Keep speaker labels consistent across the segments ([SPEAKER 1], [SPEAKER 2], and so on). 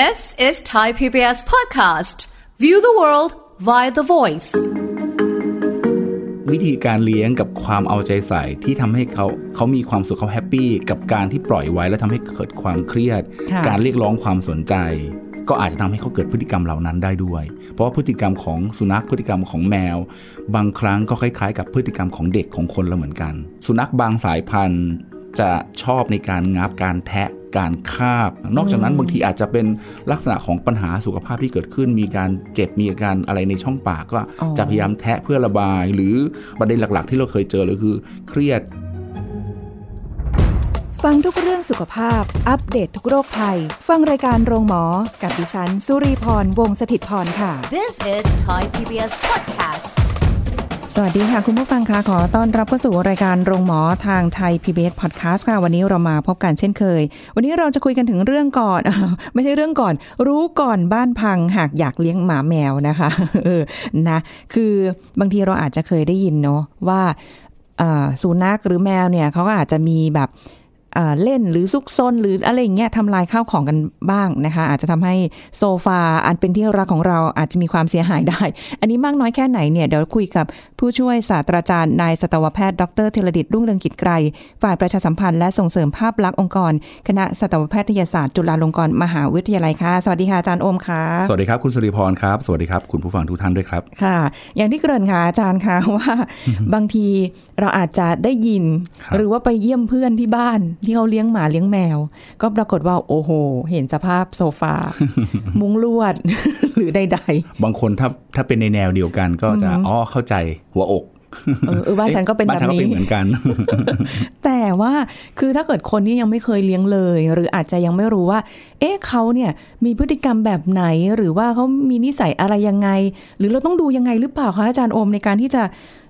[SPEAKER 1] This is Thai PBS podcast. View the world via the voice.
[SPEAKER 2] วิธีการเลี้ยงกับความเอาใจใส่ที่ทำให้เขาเขามีความสุขเขา happy กับการที่ปล่อยไว้แล้วทำให้เกิดความเครียด
[SPEAKER 3] ค่ะ
[SPEAKER 2] การเรียกร้องความสนใจ ก็อาจจะทำให้เขาเกิดพฤติกรรมเหล่านั้นได้ด้วย เพราะว่าพฤติกรรมของสุนัขพฤติกรรมของแมว บางครั้งก็คล้าย ๆ กับพฤติกรรมของเด็กของคนเราเหมือนกัน สุนัขบางสายพันธุ์จะชอบในการงับการแทะ การคาบ นอกจากนั้นบางทีอาจจะเป็นลักษณะของปัญหาสุขภาพที่เกิดขึ้น มีการเจ็บมีอาการอะไรในช่องปากก็
[SPEAKER 3] อ๋อ
[SPEAKER 2] จะพยายามแทะเพื่อระบาย หรือประเด็นหลักๆ ที่เราเคยเจอเลยคือเครียด
[SPEAKER 4] ฟังทุกเรื่องสุขภาพ อัปเดตททุกโรคภัย ฟังรายการโรงหมอ กับดิฉัน สุรีพรวงศิตพรค่ะ
[SPEAKER 1] This is Thai PBS podcast.
[SPEAKER 3] สวัสดีค่ะ คุณผู้ฟังคะขอต้อนรับเข้าสู่รายการโรงหมอทางไทย PBS Podcast ค่ะ วันนี้เรามาพบกันเช่นเคย วันนี้เราจะคุยกันถึงเรื่องก่อน ไม่ใช่เรื่องก่อน รู้ก่อนบ้านพังหากอยากเลี้ยงหมาแมวนะคะเออนะคือบางทีเราอาจจะเคยได้ยินเนาะว่าสุนัขหรือแมวเนี่ยเขาก็อาจจะมีแบบ เอ่อเล่นหรือซุกซนหรืออะไรอย่างเงี้ยทำลายข้าวของกันบ้างนะคะ อาจจะทำให้โซฟาอันเป็นที่รักของเราอาจจะมีความเสียหายได้ อันนี้มากน้อยแค่ไหนเนี่ยเดี๋ยวคุยกับผู้ช่วยศาสตราจารย์นายสัตวแพทย์ดรเทรดิตรุ่งเรืองกิจไกรฝ่ายประชาสัมพันธ์และส่งเสริมภาพลักษณ์องค์กร คณะสัตวแพทยศาสตร์จุฬาลงกรณ์มหาวิทยาลัยค่ะสวัสดีค่ะอาจารย์โอมค่ะ
[SPEAKER 2] สวัสดีครับคุณสุริพรครับสวัสดีครับคุณผู้ฟังทุกท่านด้วยครับ
[SPEAKER 3] ค่ะ อย่างที่เกริ่นค่ะอาจารย์คะว่าบางทีเราอาจจะได้ยิน
[SPEAKER 2] ครับ
[SPEAKER 3] หรือว่าไปเยี่ยมเพื่อนที่บ้านที่เขาเลี้ยงหมาเลี้ยงแมว ก็ปรากฏว่าโอ้โห เห็นสภาพโซฟา มุ้งลวดหรือใด
[SPEAKER 2] บางคนถ้าถ้าเป็นในแนวเดียวกันก็จะอ๋อเข้าใจหัวอก
[SPEAKER 3] ๆเออเออบ้านฉันก็เป็น
[SPEAKER 2] บ้า
[SPEAKER 3] แบ
[SPEAKER 2] นฉัน
[SPEAKER 3] บ
[SPEAKER 2] ก็
[SPEAKER 3] นี้
[SPEAKER 2] เป็นเหมือนกัน
[SPEAKER 3] แต่ว่าคือถ้าเกิดคนที่ยังไม่เคยเลี้ยงเลย หรืออาจจะยังไม่รู้ว่า เอ๊ะเขาเนี่ยมีพฤติกรรมแบบไหน หรือว่าเขามีนิสัยอะไรยังไง หรือเราต้องดูยังไงหรือเปล่าคะอาจารย์โอมในการที่จะ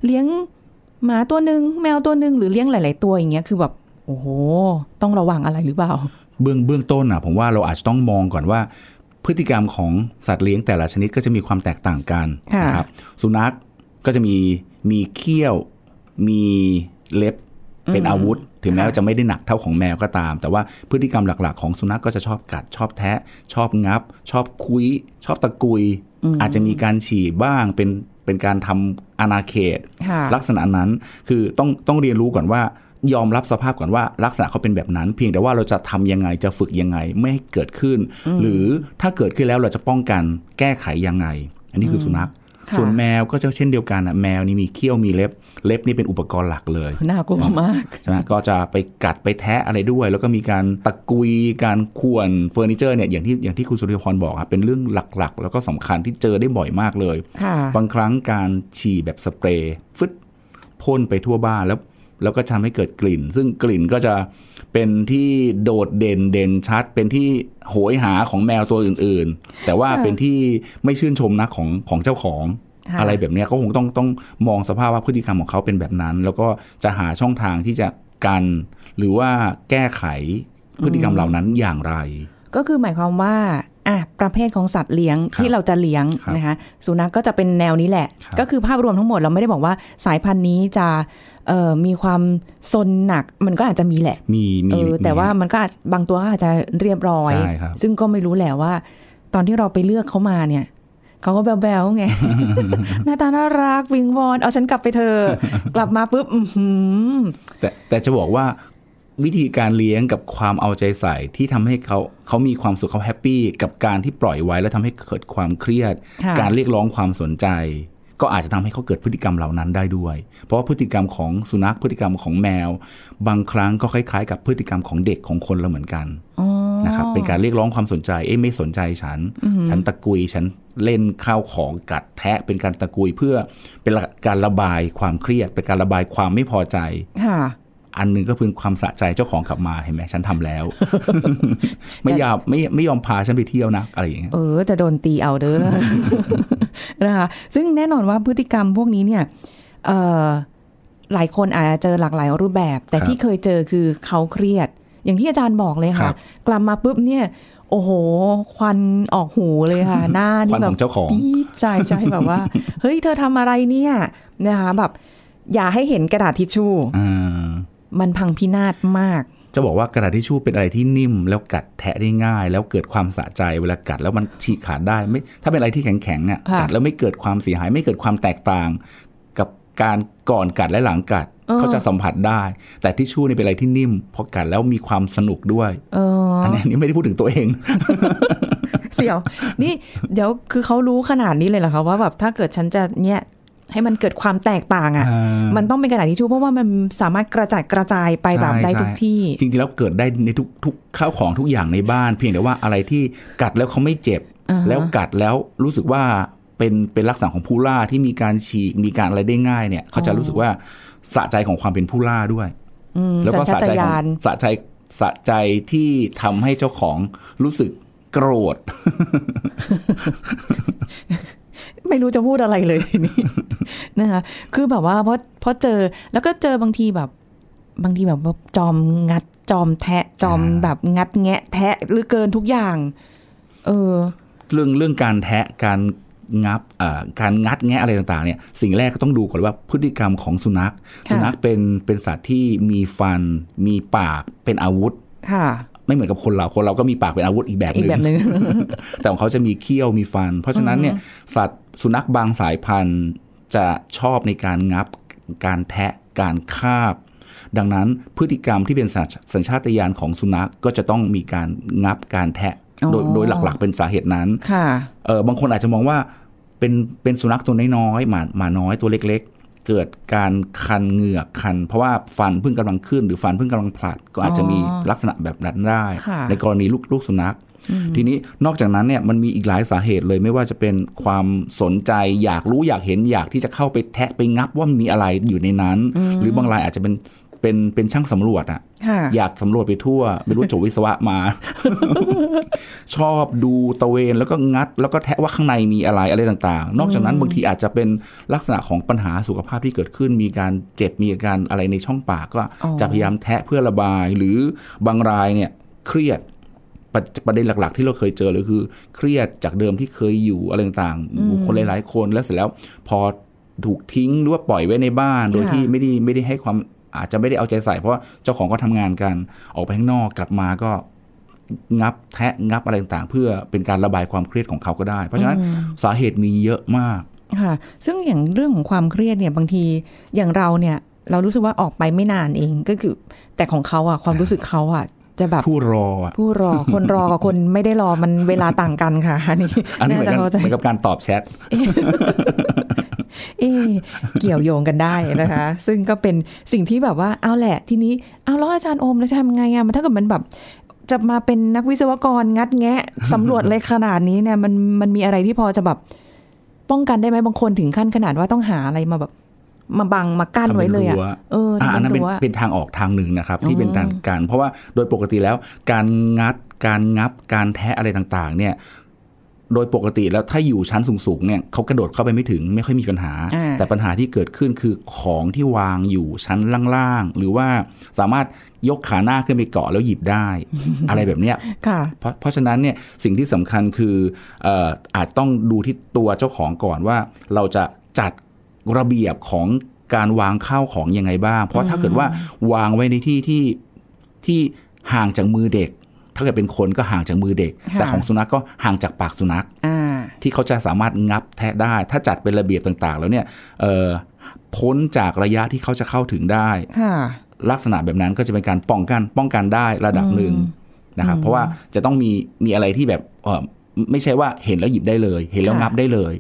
[SPEAKER 3] เลี้ยงหมาตัวหนึ่งแมวตัวหนึ่งหรือเลี้ยงหลาย ๆ ตัวอย่างเงี้ยคือแบบ โอ้โห ต้องระวังอะไรหรือเปล่า
[SPEAKER 2] เบื้องเบื้องต้นอะ ผมว่าเราอาจจะต้องมองก่อนว่า พฤติกรรมของสัตว์เลี้ยงแต่ละชนิดก็จะมีความแตกต่างกัน
[SPEAKER 3] ค่ะ
[SPEAKER 2] นะครับ สุนัขก็จะมีมีเขี้ยว มีเล็บเป็นอาวุธ ถึงแม้ว่าจะไม่ได้หนักเท่าของแมวก็ตาม แต่ว่าพฤติกรรมหลัก ๆ ของสุนัขก็จะชอบกัดชอบแทะ ชอบงับ ชอบคุย ชอบตะกุย อาจจะมีการฉี่บ้างเป็นเป็นการทำอาณาเขต
[SPEAKER 3] ค่ะ
[SPEAKER 2] ลักษณะนั้นคือต้องต้องเรียนรู้ก่อนว่า ยอมรับสภาพก่อนว่าลักษณะเขาเป็นแบบนั้น เพียงแต่ว่าเราจะทำยังไงจะฝึกยังไงไม่ให้เกิดขึ้น หรือถ้าเกิดขึ้นแล้วเราจะป้องกันแก้ไขยังไง อันนี้คือสุนัข
[SPEAKER 3] ค่ะ
[SPEAKER 2] ส่วนแมวก็จะเช่นเดียวกันอะแมวนี่มีเขี้ยวมีเล็บ เล็บนี่เป็นอุปกรณ์หลักเลย
[SPEAKER 3] น่ากลัวมาก
[SPEAKER 2] ใช่ไหมก็จะไปกัดไปแทะอะไรด้วย แล้วก็มีการตะกุยการข่วนเฟอร์นิเจอร์เนี่ยอย่างที่อย่างที่คุณสุริพรบอกครับเป็นเรื่องหลักๆ แล้วก็สำคัญที่เจอได้บ่อยมากเลย
[SPEAKER 3] ค่ะ
[SPEAKER 2] บางครั้งการฉี่แบบสเปรย์ฟึดพ่นไปทั่วบ้านแล้ว แล้วก็ทำให้เกิดกลิ่น ซึ่งกลิ่นก็จะเป็นที่โดดเด่นเด่นชัด เป็นที่โหยหาของแมวตัวอื่นๆ แต่ว่า
[SPEAKER 3] ค่ะ
[SPEAKER 2] เป็นที่ไม่ชื่นชมนะของของเจ้าของ
[SPEAKER 3] ค่ะ
[SPEAKER 2] อะไรแบบเนี้ยก็คงต้องต้องมองสภาพว่าพฤติกรรมของเขาเป็นแบบนั้น แล้วก็จะหาช่องทางที่จะกัน หรือว่าแก้ไขพฤติกรรมเหล่านั้นอย่างไร
[SPEAKER 3] ก็คือหมายความว่า อะประเภทของสัตว์เลี้ยง
[SPEAKER 2] ครับ
[SPEAKER 3] ที่เราจะเลี้ยง
[SPEAKER 2] ครับ
[SPEAKER 3] นะคะสุนัขก็จะเป็นแนวนี้แหละ
[SPEAKER 2] ครับ
[SPEAKER 3] ก็คือภาพรวมทั้งหมดเราไม่ได้บอกว่าสายพันธุ์นี้จะเอ่อมีความซนหนักมันก็อาจจะมีแหละ
[SPEAKER 2] มีมี
[SPEAKER 3] เออแต่
[SPEAKER 2] มี
[SPEAKER 3] ว่ามันก็อาจบางตัวก็อาจจะเรียบร้อย
[SPEAKER 2] ใช่ครับ
[SPEAKER 3] ซึ่งก็ไม่รู้แหละว่า ตอนที่เราไปเลือกเขามาเนี่ยเขาก็แบวๆไงหน้าตาน่ารักวิงวอนเอาฉันกลับไปเธอะกลับมาปุ๊บอื้อหือ
[SPEAKER 2] แต่แต่จะบอกว่า วิธีการเลี้ยงกับความเอาใจใส่ที่ทำให้เขาเขามีความสุขเขา happy กับการที่ปล่อยไว้แล้วทำให้เกิดความเครียด
[SPEAKER 3] ค่ะ
[SPEAKER 2] การเรียกร้องความสนใจ ก็อาจจะทำให้เขาเกิดพฤติกรรมเหล่านั้นได้ด้วย เพราะว่าพฤติกรรมของสุนัขพฤติกรรมของแมว บางครั้งก็คล้ายๆ กับพฤติกรรมของเด็กของคนเราเหมือนกัน
[SPEAKER 3] อ๋อ
[SPEAKER 2] นะครับเป็นการเรียกร้องความสนใจเอ๊ะไม่สนใจฉัน ฉันตะกุยฉันเล่นข้าวของกัดแทะเป็นการตะกุยเพื่อเป็นการระบายความเครียด เป็นการระบายความไม่พอใจ
[SPEAKER 3] ค่ะ
[SPEAKER 2] อันหนึงก็คือความสะใจเจ้าของกลับมาเห็นไหมฉันทำแล้ว ไม่ยอมไม่ไม่ยอมพาฉันไปเที่ยวนะอะไรอย่างเงี้ย
[SPEAKER 3] เออจะโดนตีเอาเด้อนะคะซึ่งแน่นอนว่าพฤติกรรมพวกนี้เนี่ยเอ่อหลายคนอาจจะเจอหลากหลายรูปแบบ แต่
[SPEAKER 2] ครับ
[SPEAKER 3] ที่เคยเจอคือเขาเครียด อย่างที่อาจารย์บอกเลย
[SPEAKER 2] ครั
[SPEAKER 3] ค่ะ
[SPEAKER 2] บ
[SPEAKER 3] กลับมาปุ๊บเนี่ยโอ้โห ควันออกหูเลยค่ะ หน้า
[SPEAKER 2] ค
[SPEAKER 3] นี่
[SPEAKER 2] วัน
[SPEAKER 3] แบ
[SPEAKER 2] ข
[SPEAKER 3] บ
[SPEAKER 2] องเจ้าของ
[SPEAKER 3] ปี๊ดใจใจแบบว่า เฮ้ย เธอทำอะไรเนี่ยนะคะแบบ อย่าให้เห็นกระดาษทิชชู่
[SPEAKER 2] อ่า
[SPEAKER 3] มันพังพินาศมาก
[SPEAKER 2] จะบอกว่ากระดาษทิชชู่เป็นอะไรที่นิ่ม แล้วกัดแทะได้ง่าย แล้วเกิดความสะใจเวลากัดแล้วมันฉีกขาดได้ไม่ถ้าเป็นอะไรที่แข็งๆอะ
[SPEAKER 3] ค่ะ
[SPEAKER 2] กัดแล้วไม่เกิดความเสียหายไม่เกิดความแตกต่าง กับการก่อนกัดและหลังกัด
[SPEAKER 3] เออ
[SPEAKER 2] เขาจะสัมผัสได้ แต่ทิชชู่นี่เป็นอะไรที่นิ่มพอกัดแล้วมีความสนุกด้วย
[SPEAKER 3] เออ
[SPEAKER 2] อันนี้อันนี้ไม่ได้พูดถึงตัวเอง
[SPEAKER 3] เดี๋ยว นี่เดี๋ยวคือเขารู้ขนาดนี้เลยเหรอคะว่าแบบถ้าเกิดฉันจะเนี่ย ให้มันเกิดความแตกต่างอะ่ะ
[SPEAKER 2] อ่ามั
[SPEAKER 3] มันต้องเป็นกระดาษทิชชู่เพราะว่ามันสามารถกระจายกระจายไปแบบ
[SPEAKER 2] ใช่
[SPEAKER 3] ได้ทุก
[SPEAKER 2] ใช่
[SPEAKER 3] ที่
[SPEAKER 2] จริงๆแล้วเกิดได้ในทุกทุกข้าวของทุกอย่างในบ้าน เพียงแต่ว่าอะไรที่กัดแล้วเขาไม่เจ็บ
[SPEAKER 3] อ่าฮะ
[SPEAKER 2] แล้วกัดแล้วรู้สึกว่าเป็นเป็นลักษณะของผู้ล่าที่มีการฉีกมีการอะไรได้ง่ายเนี่ยเขาจะรู้สึกว่าสะใจของความเป็นผู้ล่าด้วย
[SPEAKER 3] อืม
[SPEAKER 2] แล้วก็
[SPEAKER 3] สัญ
[SPEAKER 2] สะ
[SPEAKER 3] ชาต
[SPEAKER 2] ใจของ
[SPEAKER 3] ญาณ
[SPEAKER 2] สะใจสะใจที่ทำให้เจ้าของรู้สึกโกรธ
[SPEAKER 3] ไม่รู้จะพูดอะไรเลยทีนี้ นะคะคือแบบว่าเพราะเพราะเจอแล้วก็เจอบางทีแบบ บางทีแบบว่าจอมงัดจอมแทะจอม
[SPEAKER 2] อ่า
[SPEAKER 3] แบบงัดแงะ แทะหรือเกินทุกอย่าง เออ
[SPEAKER 2] เรื่องเรื่องการแทะการงับเอ่อการงัดแงะอะไรต่างๆเนี่ยสิ่งแรกก็ต้องดูก่อนว่าพฤติกรรมของสุนัข
[SPEAKER 3] ค่ะ
[SPEAKER 2] สุนัขเป็นเป็นสัตว์ที่มีฟัน มีปากเป็นอาวุธ
[SPEAKER 3] ค่ะ
[SPEAKER 2] ไม่เหมือนกับคนเราคนเราก็มีปากเป็นอาวุธอีกแบบห
[SPEAKER 3] อีก
[SPEAKER 2] นึ่ง
[SPEAKER 3] แบบหนึ่ง
[SPEAKER 2] แต่ของเขาจะมีเขี้ยวมีฟัน เพราะฉะนั้นเนี่ยสัตว์สุนัขบางสายพันธุ์ จะชอบในการงับ การแทะ การคาบ ดังนั้นพฤติกรรมที่เป็นสัญสัญชาตญาณของสุนัขก็จะต้องมีการงับการแทะโดย
[SPEAKER 3] อ๋อ
[SPEAKER 2] โดยหลักๆ เป็นสาเหตุนั้น
[SPEAKER 3] ค่ะ
[SPEAKER 2] เออบางคนอาจจะมองว่าเป็นเป็นสุนัขตัวน้อยๆหมาหมาน้อยตัวเล็กๆ เกิดการคันเหงือกคัน เพราะว่าฟันเพิ่งกำลังขึ้น หรือฟันเพิ่งกำลังผลัด ก็อาจจะมี
[SPEAKER 3] อ๋อ
[SPEAKER 2] ลักษณะแบบนั้นได้
[SPEAKER 3] ค่ะ
[SPEAKER 2] ในกรณีลูกลูกสุนัขทีนี้นอกจากนั้นเนี่ยมันมีอีกหลายสาเหตุเลยไม่ว่าจะเป็นความสนใจอยากรู้อยากเห็นอยากที่จะเข้าไปแทะไปงับว่ามันมีอะไรอยู่ในนั้น หรือบางรายอาจจะเป็น เป็นเป็นช่างสำรวจอะ
[SPEAKER 3] ค่ะ
[SPEAKER 2] อยากสำรวจไปทั่ว ไม่รู้จบวิศวะมา ชอบดูตะเวนแล้วก็งัด แล้วก็แทะว่าข้างในมีอะไรอะไรต่างๆ นอกจากนั้นบางทีอาจจะเป็นลักษณะของปัญหาสุขภาพที่เกิดขึ้น มีการเจ็บมีอาการอะไรในช่องปากก็
[SPEAKER 3] อ๋อ
[SPEAKER 2] จะพยายามแทะเพื่อระบาย หรือบางรายเนี่ยเครียดประประเด็นหลัก ๆ ที่เราเคยเจอเลยคือ เครียดจากเดิมที่เคยอยู่อะไรต่างๆคนหลาย ๆ คนแล้วเสร็จแล้วพอถูกทิ้งหรือว่าปล่อยไว้ในบ้าน โดย
[SPEAKER 3] ค่ะ
[SPEAKER 2] ที่ไม่ได้ไม่ได้ให้ความ อาจจะไม่ได้เอาใจใส่เพราะว่าเจ้าของก็ทำงานกันออกไปข้างนอกกลับมาก็งับแทะงับอะไรต่างๆ เพื่อเป็นการระบายความเครียดของเขาก็ได้ เพราะฉะนั้นสาเหตุมีเยอะมาก
[SPEAKER 3] ค่ะ ซึ่งอย่างเรื่องของความเครียดเนี่ยบางทีอย่างเราเนี่ยเรารู้สึกว่าออกไปไม่นานเองก็คือ แต่ของเขาอะความรู้สึกเขาอะจะแบบ
[SPEAKER 2] ผู้รออะ
[SPEAKER 3] ผู้รอคนรอกับคนไม่ได้รอมันเวลาต่างกันค่ะอันนี้
[SPEAKER 2] อันนี้เหมือน
[SPEAKER 3] จะ
[SPEAKER 2] กัน
[SPEAKER 3] เข้าใจ
[SPEAKER 2] เหมือนกับการตอบแชท
[SPEAKER 3] เอ๊ะเกี่ยวโยงกันได้นะคะ ซึ่งก็เป็นสิ่งที่แบบว่าเอาแหละ ทีนี้เอาแล้วอาจารย์โอมแล้วจะทำไงอะมันถ้าเกิดมันแบบจะมาเป็นนักวิศวกรงัดแงะสำรวจอะไรขนาดนี้เนี่ยมันมันมีอะไรที่พอจะแบบป้องกันได้ไหมบางคนถึงขั้นขนาดว่าต้องหาอะไรมาแบบ มาบังมากั้นไว้เลยอะ
[SPEAKER 2] ทำเป็นรั้ว
[SPEAKER 3] เออ
[SPEAKER 2] อะ
[SPEAKER 3] ทำ
[SPEAKER 2] อันนั้น
[SPEAKER 3] เป็
[SPEAKER 2] เป็นน
[SPEAKER 3] รั้ว
[SPEAKER 2] เป็นทางออกทางหนึ่งนะครับ ที่
[SPEAKER 3] อ๋อ
[SPEAKER 2] เป็นการการ เพราะว่าโดยปกติแล้วการงัดการงับการแทะอะไรต่างๆ เนี่ย โดยปกติแล้วถ้าอยู่ชั้นสูงๆเนี่ยเขากระโดดเข้าไปไม่ถึงไม่ค่อยมีปัญหา
[SPEAKER 3] อ่า
[SPEAKER 2] แต่ปัญหาที่เกิดขึ้นคือของที่วางอยู่ชั้นล่างๆ หรือว่าสามารถยกขาหน้าขึ้นไปเกาะแล้วหยิบได้ อะไรแบบเนี้ย
[SPEAKER 3] ค่ะ
[SPEAKER 2] เพราะเพราะฉะนั้นเนี่ยสิ่งที่สำคัญคือเอ่ออาจต้องดูที่ตัวเจ้าของก่อนว่า เราจะจัดระเบียบของการวางข้าวของยังไงบ้าง เพราะถ้าเกิดว่าวางไว้ในที่ที่ที่ห่างจากมือเด็ก ถ้าเกิดเป็นคนก็ห่างจากมือเด็ก
[SPEAKER 3] ค่ะ
[SPEAKER 2] แต่ของสุนัขก็ห่างจากปากสุนัข
[SPEAKER 3] อ่า
[SPEAKER 2] ที่เขาจะสามารถงับแทะได้ ถ้าจัดเป็นระเบียบต่างๆ แล้วเนี่ยเอ่อพ้นจากระยะที่เขาจะเข้าถึงได้
[SPEAKER 3] ค่ะ
[SPEAKER 2] ลักษณะแบบนั้นก็จะเป็นการป้องกันป้องกันได้ระดับหนึ่งนะครับเพราะว่าจะต้องมีมีอะไรที่แบบเออไม่ใช่ว่าเห็นแล้วหยิบได้เลย เห็นแล้ว
[SPEAKER 3] ค่ะ
[SPEAKER 2] งับได้เลย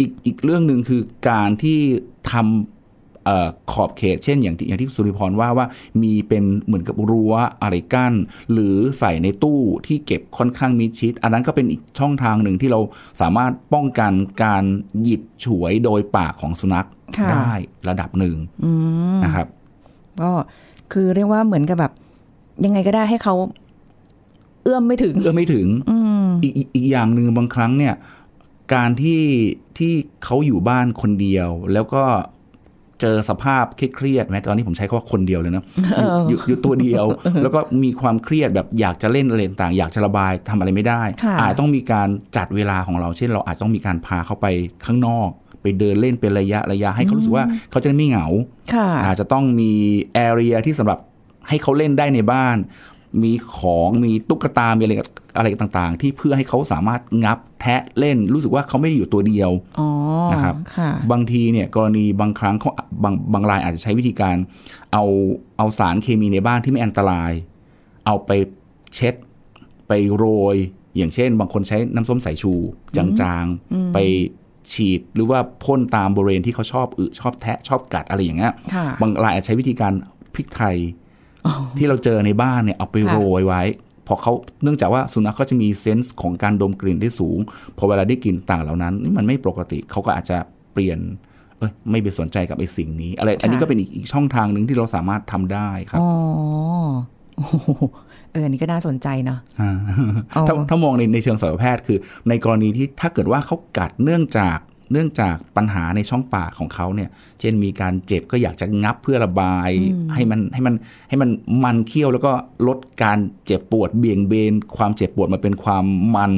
[SPEAKER 2] อีกอีกเรื่องหนึ่งคือการที่ทำเอ่อ ขอบเขต เช่นอย่างที่อย่างที่สุริพรว่าว่ามีเป็นเหมือนกับรั้วอะไรกั้น หรือใส่ในตู้ที่เก็บค่อนข้างมิดชิด อันนั้นก็เป็นอีกช่องทางหนึ่งที่เราสามารถป้องกันการหยิบฉวยโดยปากของสุนัข
[SPEAKER 3] ค่ะ
[SPEAKER 2] ได้ระดับหนึ่ง
[SPEAKER 3] อืม
[SPEAKER 2] นะครับ
[SPEAKER 3] ก็คือเรียกว่าเหมือนกับแบบ ยังไงก็ได้ให้เขาเอื้อมไม่ถึง
[SPEAKER 2] เอื้อมไม่ถึง
[SPEAKER 3] อืม
[SPEAKER 2] อีกอีกอีกอย่างหนึ่งบางครั้งเนี่ย การที่ที่เขาอยู่บ้านคนเดียว แล้วก็ เจอสภาพเครียดๆแม้ตอนนี้ผมใช้คำว่าคนเดียวเลยนะอยู่อยู่อยู่ตัวเดียว แล้วก็มีความเครียดแบบอยากจะเล่นอะไรต่างๆอยากจะระบายทำอะไรไม่ได้
[SPEAKER 3] ค่ะ
[SPEAKER 2] อาจต้องมีการจัดเวลาของเรา เช่น เราอาจต้องมีการพาเขาไปข้างนอก ไปเดินเล่นเป็นระยะระยะให้เขารู้สึกว่าเขาจะได้ไม่เหงา
[SPEAKER 3] ค่ะ
[SPEAKER 2] อาจจะต้องมีแอเรียที่สำหรับให้เขาเล่นได้ในบ้าน มีของมีตุ๊กตา มีอะไรอะไรต่างๆ ที่เพื่อให้เขาสามารถงับแทะเล่นรู้สึกว่าเขาไม่ได้อยู่ตัวเดียว
[SPEAKER 3] อ๋อ
[SPEAKER 2] นะครับ
[SPEAKER 3] ค่ะ
[SPEAKER 2] บางทีเนี่ยกรณีบางครั้งเขาบางบางรายอาจจะใช้วิธีการ เอาเอาสารเคมีในบ้านที่ไม่อันตราย เอาไปเช็ด ไปโรย อย่างเช่น บางคนใช้น้ำส้มสายชู จางๆ ไปฉีดหรือว่าพ่นตามบริเวณที่เขาชอบอึชอบแทะชอบกัดอะไรอย่างเงี้ย
[SPEAKER 3] ค่ะ
[SPEAKER 2] บางรายอาจใช้วิธีการพริกไทย ที่เราเจอในบ้านเนี่ยเอาไป
[SPEAKER 3] ค่ะ
[SPEAKER 2] โรยไว้พอเขาเนื่องจากว่าสุนัขก็จะมีเซนส์ของการดมกลิ่นได้สูง พอเวลาได้กลิ่นต่างเหล่านั้นนี่มันไม่ปกติเขาก็อาจจะเปลี่ยนเอ้ยไม่ไปสนใจกับไอ้สิ่งนี้ อะไร อันนี้ก็เป็นอีกอีกช่องทางหนึ่งที่เราสามารถทำได้ครับ
[SPEAKER 3] อ๋อโอ้โหเอออันนี้ก็น่าสนใจเนาะาอ๋อ
[SPEAKER 2] ถ้าถ้ามองในในเชิงสัตวแพทย์คือ ในกรณีที่ถ้าเกิดว่าเขากัดเนื่องจาก เนื่องจากปัญหาในช่องปากของเขาเนี่ย เช่นมีการเจ็บก็อยากจะงับเพื่อระบายให้มันให้มันให้มันมันเคี้ยวแล้วก็ลดการเจ็บปวดเบี่ยงเบน ความเจ็บปวดมาเป็นความมัน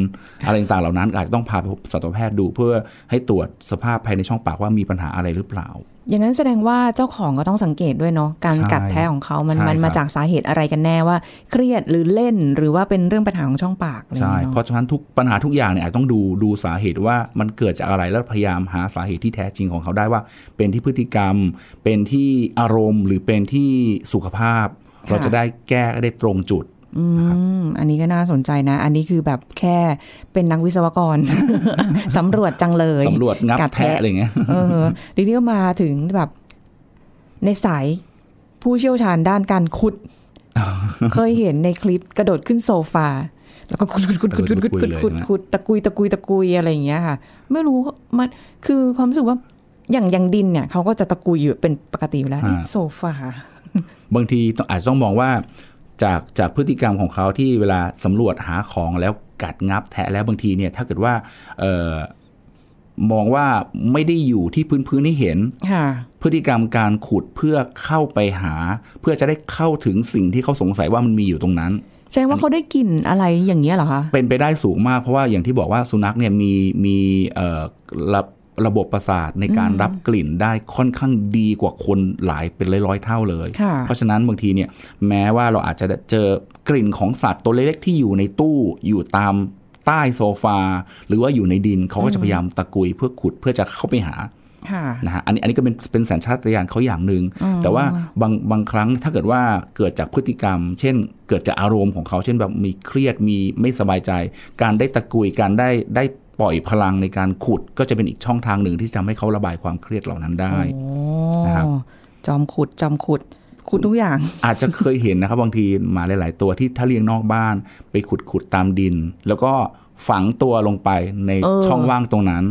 [SPEAKER 2] อะไรต่างๆเหล่านั้น อาจจะต้องพาไปพบสัตวแพทย์ดูเพื่อให้ตรวจสภาพภายในช่องปากว่ามีปัญหาอะไรหรือเปล่า
[SPEAKER 3] อย่างนั้นแสดงว่าเจ้าของก็ต้องสังเกตด้วยเนาะการ
[SPEAKER 2] ใช่
[SPEAKER 3] กัดแท้ของเขามัน
[SPEAKER 2] ใช่
[SPEAKER 3] มันมา
[SPEAKER 2] ครับ
[SPEAKER 3] จากสาเหตุอะไรกันแน่ว่า เครียดหรือเล่นหรือว่าเป็นเรื่องปัญหาของช่องปากอะไรอย่า
[SPEAKER 2] ใช่
[SPEAKER 3] งเงี้ย
[SPEAKER 2] เพ
[SPEAKER 3] เนาะ
[SPEAKER 2] ราะฉะนั้นทุกปัญหาทุกอย่างเนี่ยอาจต้องดูดูสาเหตุว่ามันเกิดจากอะไรแล้วพยายามหาสาเหตุที่แท้จริงของเขาได้ว่า เป็นที่พฤติกรรม เป็นที่อารมณ์ หรือเป็นที่สุขภาพ เราจะได้แก้ได้ตรงจุด
[SPEAKER 3] อืมอันนี้ก็น่าสนใจนะ อันนี้คือแบบแค่เป็นนักวิศวกรสำรวจจังเลย
[SPEAKER 2] สำรวจงับ
[SPEAKER 3] กัด
[SPEAKER 2] แทะอะไรเงี้ย
[SPEAKER 3] เออทีนี้ก็มาถึงแบบ ในสายผู้เชี่ยวชาญด้านการขุด เคยเห็นในคลิปกระโดดขึ้นโซฟา แล้วก็ขุดขุดขุดขุดขุดขุดขุดขุดขุดตะกุยตะกุยตะกุยอะไรอย่างเงี้ยค่ะ ไม่รู้มันคือความรู้สึกว่าอย่างอย่างดินเนี่ยเขาก็จะตะกุยอยู่เป็นปกติอยู่แล้วนี่โซฟา
[SPEAKER 2] บางทีต้องอาจจะต้องมองว่า จากจากพฤติกรรมของเขาที่เวลาสำรวจหาของแล้วกัดงับแทะแล้วบางทีเนี่ยถ้าเกิดว่าเออมองว่าไม่ได้อยู่ที่พื้นพื้นที่เห็น
[SPEAKER 3] ค่ะ
[SPEAKER 2] พฤติกรรมการขุดเพื่อเข้าไปหา เพื่อจะได้เข้าถึงสิ่งที่เขาสงสัยว่ามันมีอยู่ตรงนั้น
[SPEAKER 3] แสดงว่าเขาได้กลิ่นอะไรอย่างเงี้ยเหรอคะ
[SPEAKER 2] เป็นไปได้สูงมากเพราะว่าอย่างที่บอกว่าสุนัขเนี่ยมีมีเอ่อ ระระบบประสาทในการรับกลิ่นได้ค่อนข้างดีกว่าคนหลายเป็นร้อยๆเท่าเลย
[SPEAKER 3] ค่ะ
[SPEAKER 2] เพราะฉะนั้นบางทีเนี่ยแม้ว่าเราอาจจะเจอกลิ่นของสัตว์ตัวเล็กๆที่อยู่ในตู้อยู่ตามใต้โซฟา หรือว่าอยู่ในดินเขาก็จะพยายามตะกุยเพื่อขุดเพื่อจะเข้าไปหา
[SPEAKER 3] ค่ะ
[SPEAKER 2] นะฮะอันนี้อันนี้ก็เป็นเป็นสัญชาตญาณเขาอย่างหนึ่งแต่ว่าบางบางครั้งถ้าเกิดว่าเกิดจากพฤติกรรม เช่น เกิดจากอารมณ์ของเขาเช่นแบบมีเครียดมีไม่สบายใจ การได้ตะกุยการได้ได้ปล่อยพลังในการขุดก็จะเป็นอีกช่องทางหนึ่งที่จะทำให้เขาระบายความเครียดเหล่านั้นได้
[SPEAKER 3] โอ้
[SPEAKER 2] นะครับ
[SPEAKER 3] จอมขุดจอมขุดขุดทุกอย่าง
[SPEAKER 2] อาจจะเคยเห็นนะครับบางทีหมาหลาย ๆ ตัวที่ถ้าเลี้ยงนอกบ้าน ไปขุดขุดตามดิน แล้วก็ฝังตัวลงไปใน
[SPEAKER 3] เออ
[SPEAKER 2] ช่องว่างตรงนั้น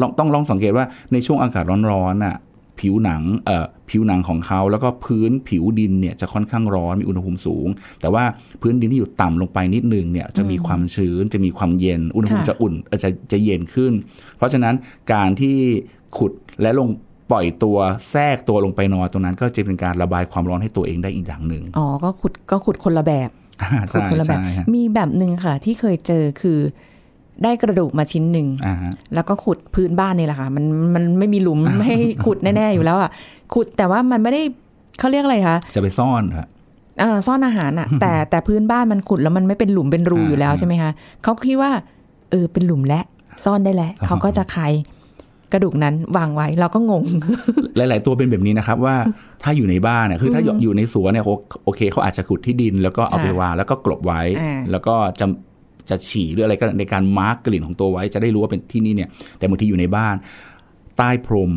[SPEAKER 2] ลองต้องลองสังเกตว่าในช่วงอากาศร้อนๆน่ะ ผิวหนังเอ่อผิวหนังของเขาแล้วก็พื้นผิวดินเนี่ยจะค่อนข้างร้อนมีอุณหภูมิสูง แต่ว่าพื้นดินที่อยู่ต่ำลงไปนิดนึงเนี่ยจะมีความชื้นจะมีความเย็น อุณหภูมิ
[SPEAKER 3] ค่ะ
[SPEAKER 2] จะอุ่นเอ่อจะจะเย็นขึ้น เพราะฉะนั้นการที่ขุดและลงปล่อยตัวแทรกตัวลงไปนอนตรงนั้น ก็จะเป็นการระบายความร้อนให้ตัวเองได้อีกอย่างหนึ่ง
[SPEAKER 3] อ๋อก็ขุดก็ขุดคนละแบบขุด
[SPEAKER 2] ใช่
[SPEAKER 3] คนละแบบ
[SPEAKER 2] ใช่ฮะ
[SPEAKER 3] มีแบบหนึ่งค่ะ ที่เคยเจอคือ ได้กระดูกมาชิ้นหนึ่ง
[SPEAKER 2] อ่าฮะ
[SPEAKER 3] แล้วก็ขุดพื้นบ้านนี่แหละค่ะมันมันไม่มีหลุมไม่ให้ขุดแน่ๆอยู่แล้วอะขุดแต่ว่ามันไม่ได้เขาเรียกอะไรคะ
[SPEAKER 2] จะไปซ่อนครับ
[SPEAKER 3] อ่าซ่อนอาหารอะ แต่แต่พื้นบ้านมันขุดแล้วมันไม่เป็นหลุมเป็นรู
[SPEAKER 2] อ่า
[SPEAKER 3] อยู่แล้วใช่ไหมคะเขาคิดว่า เออเป็นหลุมและซ่อนได้แล้ว
[SPEAKER 2] ซ่อน
[SPEAKER 3] เขาก็จะคายกระดูกนั้นวางไว้เราก็งง
[SPEAKER 2] หลาย ๆ ตัวเป็นแบบนี้นะครับว่าถ้าอยู่ในบ้านเนี่ยคือถ้าอยู่อยู่ในสวนเนี่ยโอโอเคเขาอาจจะขุดที่ดิน แล้วก็เอาไป
[SPEAKER 3] อ่าวา
[SPEAKER 2] งแล้วก็กลบไว้
[SPEAKER 3] อ่า
[SPEAKER 2] แล้วก็จะ จะฉี่หรืออะไรก็ในการมาร์กกลิ่นของตัวไว้ จะได้รู้ว่าเป็นที่นี่เนี่ย แต่บางทีอยู่ในบ้าน ใต้พรม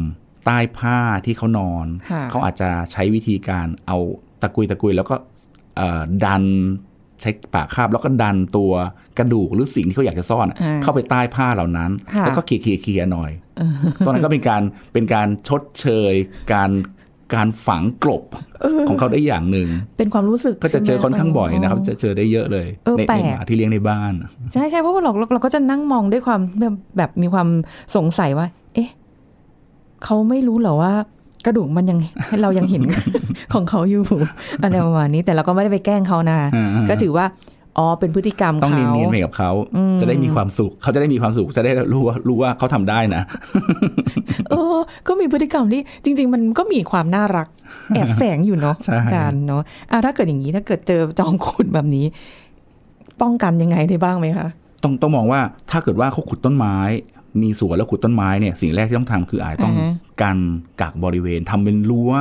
[SPEAKER 2] ใต้ผ้าที่เขานอน
[SPEAKER 3] ค่ะ
[SPEAKER 2] เขาอาจจะใช้วิธีการเอาตะกุยตะกุยแล้วก็เอ่อดันใช้ปากคาบแล้วก็ดันตัวกระดูกหรือสิ่งที่เขาอยากจะซ่อนอะ
[SPEAKER 3] อ่า
[SPEAKER 2] เข้าไปใต้ผ้าเหล่านั้น
[SPEAKER 3] ค่ะ
[SPEAKER 2] แล้วก็เคลียร์เคลียร์เคลียร์หน่อยตอนนั้นก็เป็นการเป็นการชดเชยการ การฝังกลบของเขาได้อย่างหนึ่ง
[SPEAKER 3] เป็นความรู้สึก
[SPEAKER 2] ก็จะเจอ
[SPEAKER 3] ใช่ไหม
[SPEAKER 2] ค่อนข้างบ่อยนะครับ จะเจอได้เยอะเลย
[SPEAKER 3] เออ
[SPEAKER 2] ใน
[SPEAKER 3] แปล
[SPEAKER 2] ใน
[SPEAKER 3] ก
[SPEAKER 2] หมาที่เลี้ยงในบ้าน
[SPEAKER 3] ใช่ใช่เพราะว่าเราเราเราก็จะนั่งมองด้วยความแบบแบบมีความสงสัยว่า เอ๊ะเขาไม่รู้เหรอว่ากระดูกมันยังเรายังเห็นของเขาอยู่อะไรประมาณนี้ แต่เราก็ไม่ได้ไปแกล้งเขานะ
[SPEAKER 2] อ่าๆ
[SPEAKER 3] ก็ถือว่า อ๋อเป็นพฤติกรรม
[SPEAKER 2] ต้อง
[SPEAKER 3] เขา
[SPEAKER 2] เนียนๆไปกับเขา
[SPEAKER 3] อืม
[SPEAKER 2] จะได้มีความสุข เขาจะได้มีความสุขจะได้รู้ว่ารู้ว่าเขาทำได้นะ
[SPEAKER 3] เออก็มีพฤติกรรมที่จริง ๆ มันก็มีความน่ารัก แอบแฝงอยู่เนาะ
[SPEAKER 2] ใช่
[SPEAKER 3] อาจารย์เนาะอะถ้าเกิดอย่างนี้ถ้าเกิดเจอจอมขุดแบบนี้ ป้องกันยังไงได้บ้างไหมคะ
[SPEAKER 2] ต้องต้องมองว่าถ้าเกิดว่าเขาขุดต้นไม้ มีสวนแล้วขุดต้นไม้เนี่ยสิ่งแรกที่ต้องทำคืออาจต้อง
[SPEAKER 3] อ่าฮะ
[SPEAKER 2] กันกักบริเวณทำเป็นรั้ว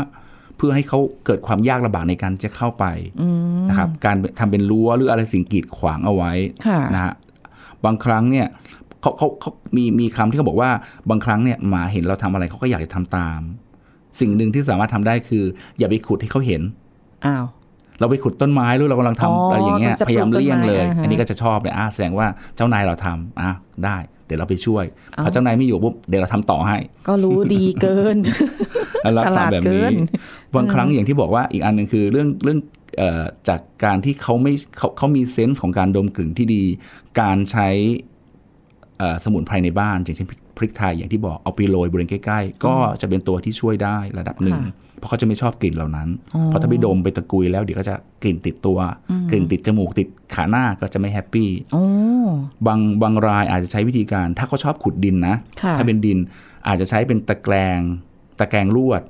[SPEAKER 2] เพื่อให้เขาเกิดความยากลำบากในการจะเข้าไปนะครับ การทำเป็นรั้วหรืออะไรสิ่งกีดขวางเอาไว้
[SPEAKER 3] ค่ะ
[SPEAKER 2] นะฮะบางครั้งเนี่ยเขาเขาเขามีมีคำที่เขาบอกว่าบางครั้งเนี่ยหมาเห็นเราทำอะไรเขาก็อยากจะทำตาม สิ่งหนึ่งที่สามารถทำได้คือ อย่าไปขุดให้เขาเห็น
[SPEAKER 3] อ้าว
[SPEAKER 2] เราไปขุดต้นไม้หรือเรากำลังทำ
[SPEAKER 3] อ๋ออ
[SPEAKER 2] อะไรอย่างเงี้ย
[SPEAKER 3] จะปลูก
[SPEAKER 2] พยายามเลี่ยงเลย
[SPEAKER 3] ต้นไม้อ่าฮะ
[SPEAKER 2] อันนี้ก็จะชอบเลยอะแสดงว่าเจ้านายเราทำอะได้เดี๋ยวเราไปช่วย
[SPEAKER 3] เอา
[SPEAKER 2] พอเจ้านายไม่อยู่ปุ๊บเดี๋ยวเราทำต่อให้
[SPEAKER 3] ก็รู้ดีเกิน
[SPEAKER 2] แล้วรัก
[SPEAKER 3] ฉ
[SPEAKER 2] ษา
[SPEAKER 3] ลาด
[SPEAKER 2] แบบ
[SPEAKER 3] เกิ
[SPEAKER 2] นี้
[SPEAKER 3] น
[SPEAKER 2] บางครั้งอย่างที่บอกว่าอีกอันหนึ่งคือเรื่องเรื่องเอ่อจากการที่เขาไม่เขาเขามีเซนส์ของการดมกลิ่นที่ดี การใช้เอ่อสมุนไพรในบ้านอย่างเช่นพริกพริกไทยอย่างที่บอกเอาไปโรยบริเวณใกล้ ๆ ก็จะเป็นตัวที่ช่วยได้ระดับหนึ่ง
[SPEAKER 3] ค่ะ
[SPEAKER 2] เพราะเขาจะไม่ชอบกลิ่นเหล่านั้น เพราะถ้าไปดมไปตะกุยแล้วเดี๋ยวก็จะกลิ่นติดตัว กลิ่นติดจมูกติดขาหน้าก็จะไม่ happy
[SPEAKER 3] โอ้
[SPEAKER 2] บางบางรายอาจจะใช้วิธีการ ถ้าเขาชอบขุดดินนะ
[SPEAKER 3] ค่ะ
[SPEAKER 2] ถ้าเป็นดินอาจจะใช้เป็นตะแกรงตะแกรงลวด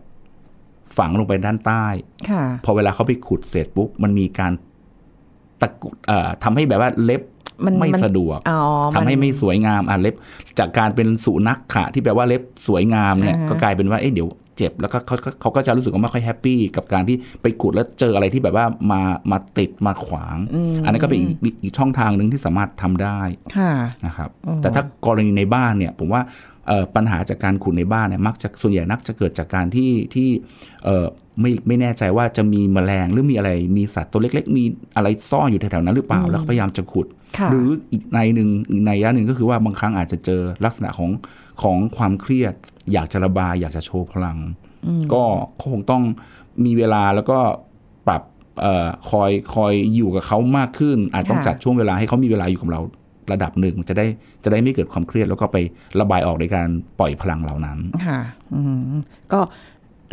[SPEAKER 2] ฝังลงไปด้านใต้
[SPEAKER 3] ค่ะ
[SPEAKER 2] พอเวลาเขาไปขุดเสร็จปุ๊บมันมีการตะกุยเอ่อทำให้แบบว่าเล็บ
[SPEAKER 3] มัน
[SPEAKER 2] ไม่
[SPEAKER 3] มัน
[SPEAKER 2] สะดวก
[SPEAKER 3] อ๋อ
[SPEAKER 2] ทำให้ไม่สวยงามอะเล็บ จากการเป็นสุนัขขะที่แปลว่าเล็บสวยงามเนี่ย
[SPEAKER 3] อ่าฮะ
[SPEAKER 2] ก็กลายเป็นว่าเอ๊ะเดี๋ยว เจ็บแล้วก็เขาเขาเขาก็จะรู้สึกว่าไม่ค่อย happy กับการที่ไปขุดแล้วเจออะไรที่แบบว่ามามาติดมาขวาง อันนั้นก็เป็นอีกอีกอีกช่องทางหนึ่งที่สามารถทำได้
[SPEAKER 3] ค่ะ
[SPEAKER 2] นะครับ แต่ถ้ากรณีในบ้านเนี่ยผมว่าเอ่อปัญหาจากการขุดในบ้านเนี่ยมักจะส่วนใหญ่มักจะเกิดจากการที่ที่เอ่อไม่ไม่แน่ใจว่าจะมีแมลงหรือมีอะไรมีสัตว์ตัวเล็ก ๆ มีอะไรซ่อนอยู่แถวๆนั้นหรือเปล่าแล้วก็พยายามจะขุด
[SPEAKER 3] ค่ะ
[SPEAKER 2] หรืออีกนัยหนึ่งอีกนัยยะหนึ่งก็คือว่าบางครั้งอาจจะเจอลักษณะของ ของความเครียด อยากจะระบาย อยากจะโชว์พลัง ก็คงต้องมีเวลาแล้วก็ปรับเอ่อคอยคอยอยู่กับเขามากขึ้น อาจต้อง
[SPEAKER 3] ค่ะ
[SPEAKER 2] จัดช่วงเวลาให้เขามีเวลาอยู่กับเราระดับหนึ่งจะได้จะได้ไม่เกิดความเครียด แล้วก็ไประบายออกในการปล่อยพลังเหล่านั้น
[SPEAKER 3] ค่ะอืมก็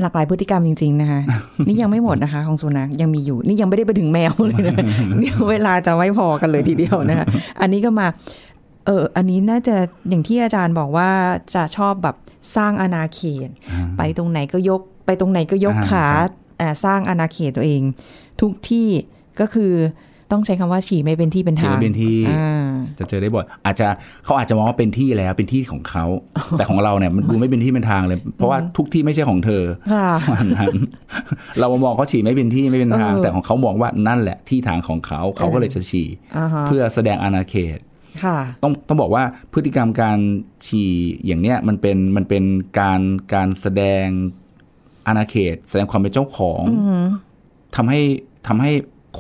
[SPEAKER 3] หลากหลายพฤติกรรมจริง ๆ นะคะ นี่ยังไม่หมดนะคะ ของสุนัขยังมีอยู่ นี่ยังไม่ได้ไปถึงแมวเลยนะเดี๋ยวเวลาจะไม่พอกันเลยทีเดียวนะคะอันนี้ก็มา เออ อันนี้น่าจะอย่างที่อาจารย์บอกว่าจะชอบแบบสร้างอาณาเขต ไปตรงไหนก็ยก ไปตรงไหนก็ยก
[SPEAKER 2] อ่า
[SPEAKER 3] ขา
[SPEAKER 2] ครับ
[SPEAKER 3] อ่าสร้างอาณาเขตตัวเอง ทุกที่ก็คือต้องใช้คำว่าฉี่ไม่เป็นที่เป็น
[SPEAKER 2] ที่
[SPEAKER 3] ทาง
[SPEAKER 2] ไม่เป็นที่
[SPEAKER 3] อ่า
[SPEAKER 2] จะเจอได้บ่อยอาจจะเขาอาจจะมองว่าเป็นที่แล้วเป็นที่ของเขาแต่ของเราเนี่ยมันดูไม่เป็นที่เป็นทางเลย เพราะว่าทุกที่ไม่ใช่ของเธอ
[SPEAKER 3] ค่ะ
[SPEAKER 2] ว่างั้นเรามองเขาฉี่ไม่เป็นที่ไม่เป็นทาง
[SPEAKER 3] เออ
[SPEAKER 2] แต่ของเขามองว่านั่นแหละที่ทางของเขาเขาก็เลยจะฉี่
[SPEAKER 3] อ่าฮะ
[SPEAKER 2] เพื่อแสดงอาณาเขต
[SPEAKER 3] ค่ะ
[SPEAKER 2] ต้องต้องบอกว่าพฤติกรรมการฉี่อย่างเนี้ยมันเป็นมันเป็นการการแสดงอาณาเขต แสดงความเป็นเจ้าของทำให้ทำให้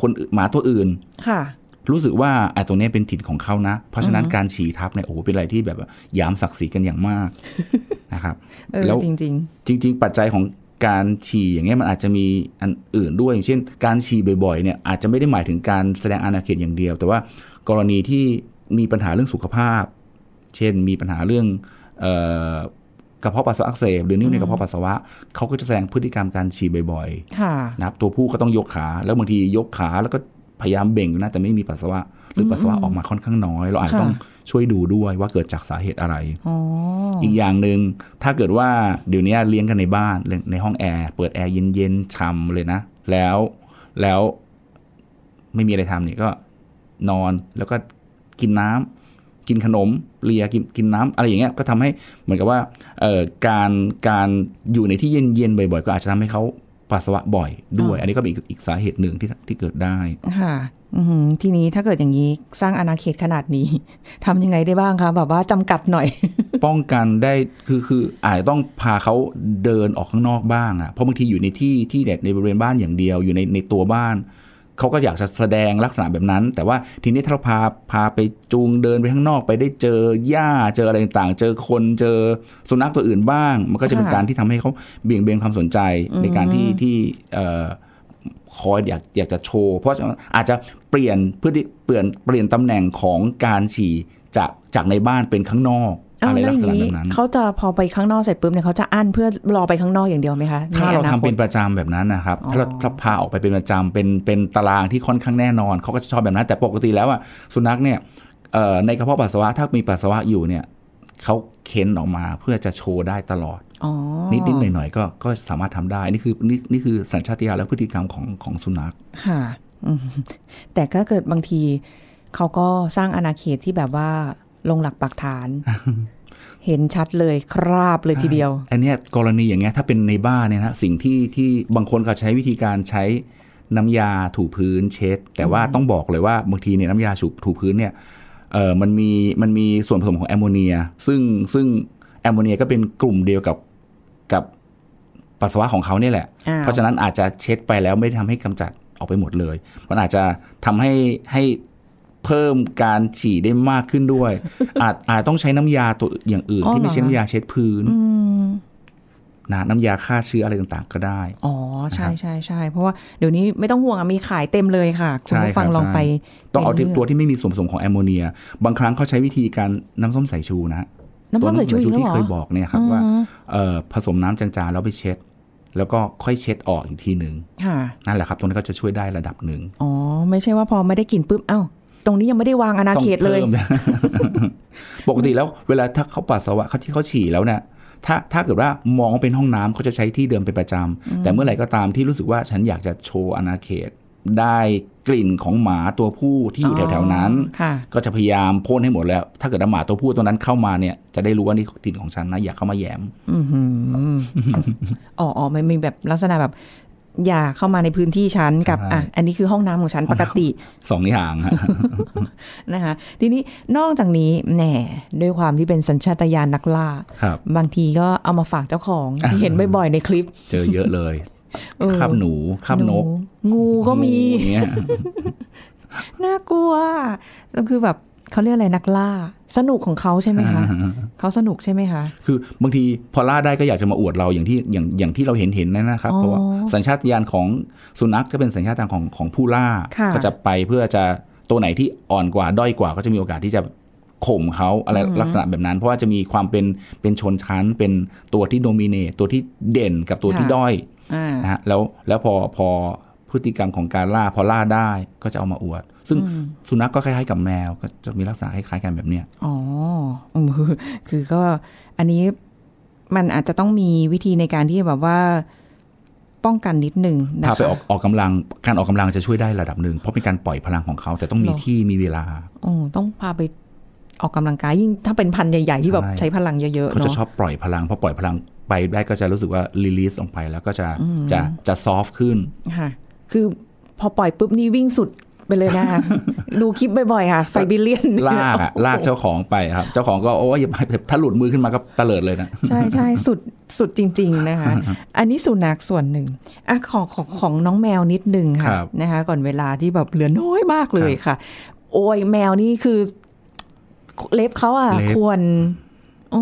[SPEAKER 2] คนอื่นหมาตัวอื่น
[SPEAKER 3] ค่ะ
[SPEAKER 2] รู้สึกว่าไอ้ตรงเนี้ยเป็นถิ่นของเขานะ เพราะฉะนั้นการฉี่ทับเนี่ยโอ้โหเป็นอะไรที่แบบว่ายามศักดิ์ศรีกันอย่างมากนะครับ
[SPEAKER 3] เออ
[SPEAKER 2] แล้ว
[SPEAKER 3] จริง
[SPEAKER 2] จริง ๆ ปัจจัยของการฉี่อย่างเงี้ยมันอาจจะมีอันอื่นด้วยอย่างเช่น การฉี่บ่อยๆเนี่ยอาจจะไม่ได้หมายถึงการแสดงอาณาเขตอย่างเดียว แต่ว่ากรณีที่ มีปัญหาเรื่องสุขภาพ เช่นมีปัญหาเรื่องเอ่อกระเพาะปัสสาวะอักเสบหรือนิ่วในกระเพาะปัสสาวะเขาก็จะแสดงพฤติกรรมการฉี่บ่อย
[SPEAKER 3] ๆค่ะ
[SPEAKER 2] ๆนะครับตัวผู้ก็ต้องยกขา แล้วบางทียกขาแล้วก็พยายามเบ่งอยู่นะแต่ไม่มีปัสสาวะ หรือปัสสาวะออกมาค่อนข้างน้อย เราอาจจะต้องช่วยดูด้วยว่าเกิดจากสาเหตุอะไร
[SPEAKER 3] อ๋อ
[SPEAKER 2] อีกอย่างหนึ่งถ้าเกิดว่าเดี๋ยวนี้เลี้ยงกันในบ้านในห้องแอร์เปิดแอร์เย็นๆช่ำเลยนะ แล้วแล้วไม่มีอะไรทำเนี่ยก็นอนแล้วก็ กินน้ำกินขนมเลียกินกินน้ำอะไรอย่างเงี้ยก็ทำให้เหมือนกับว่าเอ่อการการอยู่ในที่เย็นๆบ่อยๆ ก็อาจจะทำให้เขาปัสสาวะบ่อยด้วย อันนี้ก็เป็นอีกอีกสาเหตุหนึ่งที่ที่เกิดได้
[SPEAKER 3] ค่ะอือหือทีนี้ถ้าเกิดอย่างนี้สร้างอาณาเขตขนาดนี้ทำยังไงได้บ้างคะแบบว่าจำกัดหน่อย
[SPEAKER 2] ป้องกันได้คือคืออาจจะต้องพาเขาเดินออกข้างนอกบ้างอะ่ะเพราะบางทีอยู่ในที่ที่เด็ดในบริเวณบ้านอย่างเดียวอยู่ในในตัวบ้าน เขาก็อยากจะแสดงลักษณะแบบนั้น แต่ว่าทีนี้ถ้าเราพาพาไปจูงเดินไปข้างนอกไปได้เจอหญ้าเจออะไรต่างๆ เจอคนเจอสุนัขตัวอื่นบ้าง มันก็จะเป็น
[SPEAKER 3] ค่ะ
[SPEAKER 2] การที่ทำให้เขาเบี่ยงเบนความสนใจในการที่ที่เอ่อคอยอยากอยากจะโชว์ เพราะฉะนั้นอาจจะเปลี่ยนเพื่อที่เปลี่ยนเปลี่ยนตำแหน่งของการฉี่จากจากในบ้านเป็นข้างนอก
[SPEAKER 3] เอา
[SPEAKER 2] อะไร
[SPEAKER 3] แล้ว
[SPEAKER 2] ลั
[SPEAKER 3] อก
[SPEAKER 2] ษ
[SPEAKER 3] ย่าง
[SPEAKER 2] ณะ
[SPEAKER 3] นี้
[SPEAKER 2] แบบนั้น
[SPEAKER 3] เขาจะพอไปข้างนอกเสร็จปุ๊บเนี่ยเขาจะอั้นเพื่อรอไปข้างนอกอย่างเดียวไหมคะ
[SPEAKER 2] ถ้าเรา
[SPEAKER 3] ในอ
[SPEAKER 2] ทำ
[SPEAKER 3] คต
[SPEAKER 2] เป็นประจำแบบนั้นนะครับ
[SPEAKER 3] อ๋อ
[SPEAKER 2] ถ้าเราถ้าพาออกไปเป็นประจำเป็นเป็นตารางที่ค่อนข้างแน่นอนเขาก็จะชอบแบบนั้น แต่ปกติแล้วอะสุนัขเนี่ยเอ่อในกระเพาะปัสสาวะถ้ามีปัสสาวะอยู่เนี่ยเขาเค้นออกมาเพื่อจะโชว์ได้ตลอด
[SPEAKER 3] อ๋อ
[SPEAKER 2] นิดนิดหน่อยหน่อยๆก็ก็สามารถทำได้นี่คือนี่นี่คือสัญชาตญาณและพฤติกรรมของของสุนัข
[SPEAKER 3] ค่ะอืมแต่ก็เกิดบางทีเขาก็สร้างอาณาเขตที่แบบว่า ลงหลักปักฐาน เห็นชัดเลยคราบเลยทีเดียว
[SPEAKER 2] อันเนี้ยกรณีอย่างเงี้ยถ้าเป็นในบ้านเนี่ยนะสิ่งที่ที่บางคนก็ใช้วิธีการใช้น้ำยาถูพื้นเช็ด แต่ว่าต้องบอกเลยว่าบางทีเนี่ยน้ำยาถูถูพื้นเนี่ยเออมันมีมันมีส่วนผสมของแอมโมเนีย ซึ่งซึ่งแอมโมเนียก็เป็นกลุ่มเดียวกับกับปัสสาวะของเขาเนี่ยแหละ
[SPEAKER 3] อ้าว
[SPEAKER 2] เพราะฉะนั้นอาจจะเช็ดไปแล้วไม่ได้ทำให้กำจัดออกไปหมดเลย มันอาจจะทำให้ให้ เพิ่มการฉี่ได้มากขึ้นด้วย อาจอาจต้องใช้น้ำยาตัวอย่างอื่น
[SPEAKER 3] อ๋อ
[SPEAKER 2] ที่ไม่
[SPEAKER 3] เหรอ
[SPEAKER 2] ใช่น้ำยาเช็ดพื้น
[SPEAKER 3] อืม
[SPEAKER 2] นะน้ำยาฆ่าเชื้ออะไรต่างๆ ก็ได้
[SPEAKER 3] อ๋อ ใช่ใช่ใช่เพราะว่าเดี๋ยวนี้ไม่ต้องห่วงอะมีขายเต็มเลยค่ะ คุณ
[SPEAKER 2] ใช่
[SPEAKER 3] ผู้ฟัง
[SPEAKER 2] ครับ
[SPEAKER 3] ลองไป
[SPEAKER 2] ต้องเอา
[SPEAKER 3] ไปลืก
[SPEAKER 2] ตัวที่ไม่มีส่วนผสมของแอมโมเนีย บางครั้งเขาใช้วิธีการน้ำส้มสายชูนะ
[SPEAKER 3] น้ำส้มสายชู
[SPEAKER 2] ตัว
[SPEAKER 3] อีกแล้ว
[SPEAKER 2] ที่
[SPEAKER 3] เหรอ
[SPEAKER 2] เคยบอกเนี่ยครับว่า
[SPEAKER 3] อืม
[SPEAKER 2] เอ่อผสมน้ำจางๆแล้วไปเช็ด แล้วก็ค่อยเช็ดออกอีกทีหนึ่ง
[SPEAKER 3] ค่ะ
[SPEAKER 2] นั่นแหละครับ ตรงนี้นก็จะช่วยได้ระดับหนึ่ง
[SPEAKER 3] อ๋อ ไม่ใช่ว่าพอไม่ได้กลิ่นปุ๊บเอ้า ตรงนี้ยังไม่ได้วางอาณาเขตเลย
[SPEAKER 2] ต้องพิ่มปกติแล้วเวลาถ้าเขาปัสสาวะเขาที่เขาฉี่แล้วเนี่ยถ้าถ้าเกิดว่ามองว่าเป็นห้องน้ำเขาจะใช้ที่เดิมเป็นประจำ แต่เมื่อไหร่ก็ตามที่รู้สึกว่าฉันอยากจะโชว์อาณาเขต ได้กลิ่นของหมาตัวผู้ที่อยู่
[SPEAKER 3] อ๋อ
[SPEAKER 2] แถวๆนั้น
[SPEAKER 3] ค่ะ
[SPEAKER 2] ก็จะพยายามพ่นให้หมดแล้ว ถ้าเกิดว่าหมาตัวผู้ตัวนั้นเข้ามาเนี่ย จะได้รู้ว่านี่กลิ่นของฉันนะ อยากเข้ามาแหยม
[SPEAKER 3] อือหืออ๋ออ๋อมันมีแบบลักษณะแบบ อย่าเข้ามาในพื้นที่ฉันกับ
[SPEAKER 2] ใช่
[SPEAKER 3] อะอันนี้คือห้องน้ำของฉันปกติ
[SPEAKER 2] สองอย่างฮะ
[SPEAKER 3] นะคะทีนี้นอกจากนี้แหน่ด้วยความที่เป็นสัญชาตญาณนักล่า
[SPEAKER 2] ครับ
[SPEAKER 3] บางทีก็เอามาฝากเจ้าของที่เห็นบ่อยๆในคลิป
[SPEAKER 2] เจอเยอะเลย
[SPEAKER 3] เออ
[SPEAKER 2] คาบหนูคาบนก
[SPEAKER 3] หงูก็มี
[SPEAKER 2] งูอย่างเงี้ย
[SPEAKER 3] น่ากลัวก็คือแบบเขาเรียกอะไรนักล่า สนุกของเขาใช่ไหมคะเขาสนุกใช่ไหมคะ
[SPEAKER 2] คือบางทีพอล่าได้ก็อยากจะมาอวดเราอย่างที่อย่างอย่างที่เราเห็นเห็นนั่นนะครับ
[SPEAKER 3] อ๋อ
[SPEAKER 2] เพราะว่าสัญชาตญาณของสุนัขจะเป็นสัญชาตญาณของของผู้ล่า
[SPEAKER 3] ค่ะ
[SPEAKER 2] ก็จะไปเพื่อจะตัวไหนที่อ่อนกว่าด้อยกว่า ก็จะมีโอกาสที่จะข่มเขาอะไรลักษณะแบบนั้น เพราะว่าจะมีความเป็นเป็นชนชั้น เป็นตัวที่โดมิเนตตัวที่เด่นกับตัวที่ด้อย
[SPEAKER 3] อ่า
[SPEAKER 2] นะฮะแล้วแล้วพอพอ พฤติกรรมของการล่าพอล่าได้ก็จะเอามาอวด ซึ่งสุนัขก็คล้ายๆกับแมว ก็จะมีลักษณะคล้ายๆกันแบบเนี้ย
[SPEAKER 3] อ๋ออืมคือคือก็อันนี้มันอาจจะต้องมีวิธีในการที่แบบว่าป้องกันนิดหนึ่งนะคะ
[SPEAKER 2] พาไปออกออกกำลังการออกกำลังจะช่วยได้ระดับหนึ่งเพราะเป็นการปล่อยพลังของเขา แต่ต้องมี
[SPEAKER 3] หรอ
[SPEAKER 2] ที่มีเวลา
[SPEAKER 3] อ๋อต้องพาไปออกกำลังกายยิ่งถ้าเป็นพันธุ์ใหญ่ๆที่แบบ
[SPEAKER 2] ใช่
[SPEAKER 3] ใช้พลังเยอะๆ
[SPEAKER 2] เขาจะ
[SPEAKER 3] เนาะ
[SPEAKER 2] ชอบปล่อยพลังพอปล่อยพลังไปได้ก็จะรู้สึกว่ารีลีสออกไปแล้วก็จะจะจะซอฟขึ้น
[SPEAKER 3] ค่ะ คือพอปล่อยปุ๊บนี่วิ่งสุดไปเลยนะคะ ดูคลิปบ่อยๆค่ะไซบีเรียน
[SPEAKER 2] ลากอะลากเจ้าของไปครับ เจ้าของก็โอ้ยอย่าถ้าหลุดมือขึ้นมาก็ตะเลิดเลยนะ
[SPEAKER 3] ใช่ใช่สุดสุดจริง ๆนะคะ อันนี้สุนัขส่วนหนึ่งอะของของของน้องแมวนิดนึง
[SPEAKER 2] ค
[SPEAKER 3] ค่ะ
[SPEAKER 2] รับ
[SPEAKER 3] นะคะ ก่อนเวลาที่แบบเหลือน้อยมากเลยค่ะ โอ้ยแมวนี่คือ เล็บเขาอะ
[SPEAKER 2] เล็บ
[SPEAKER 3] ควร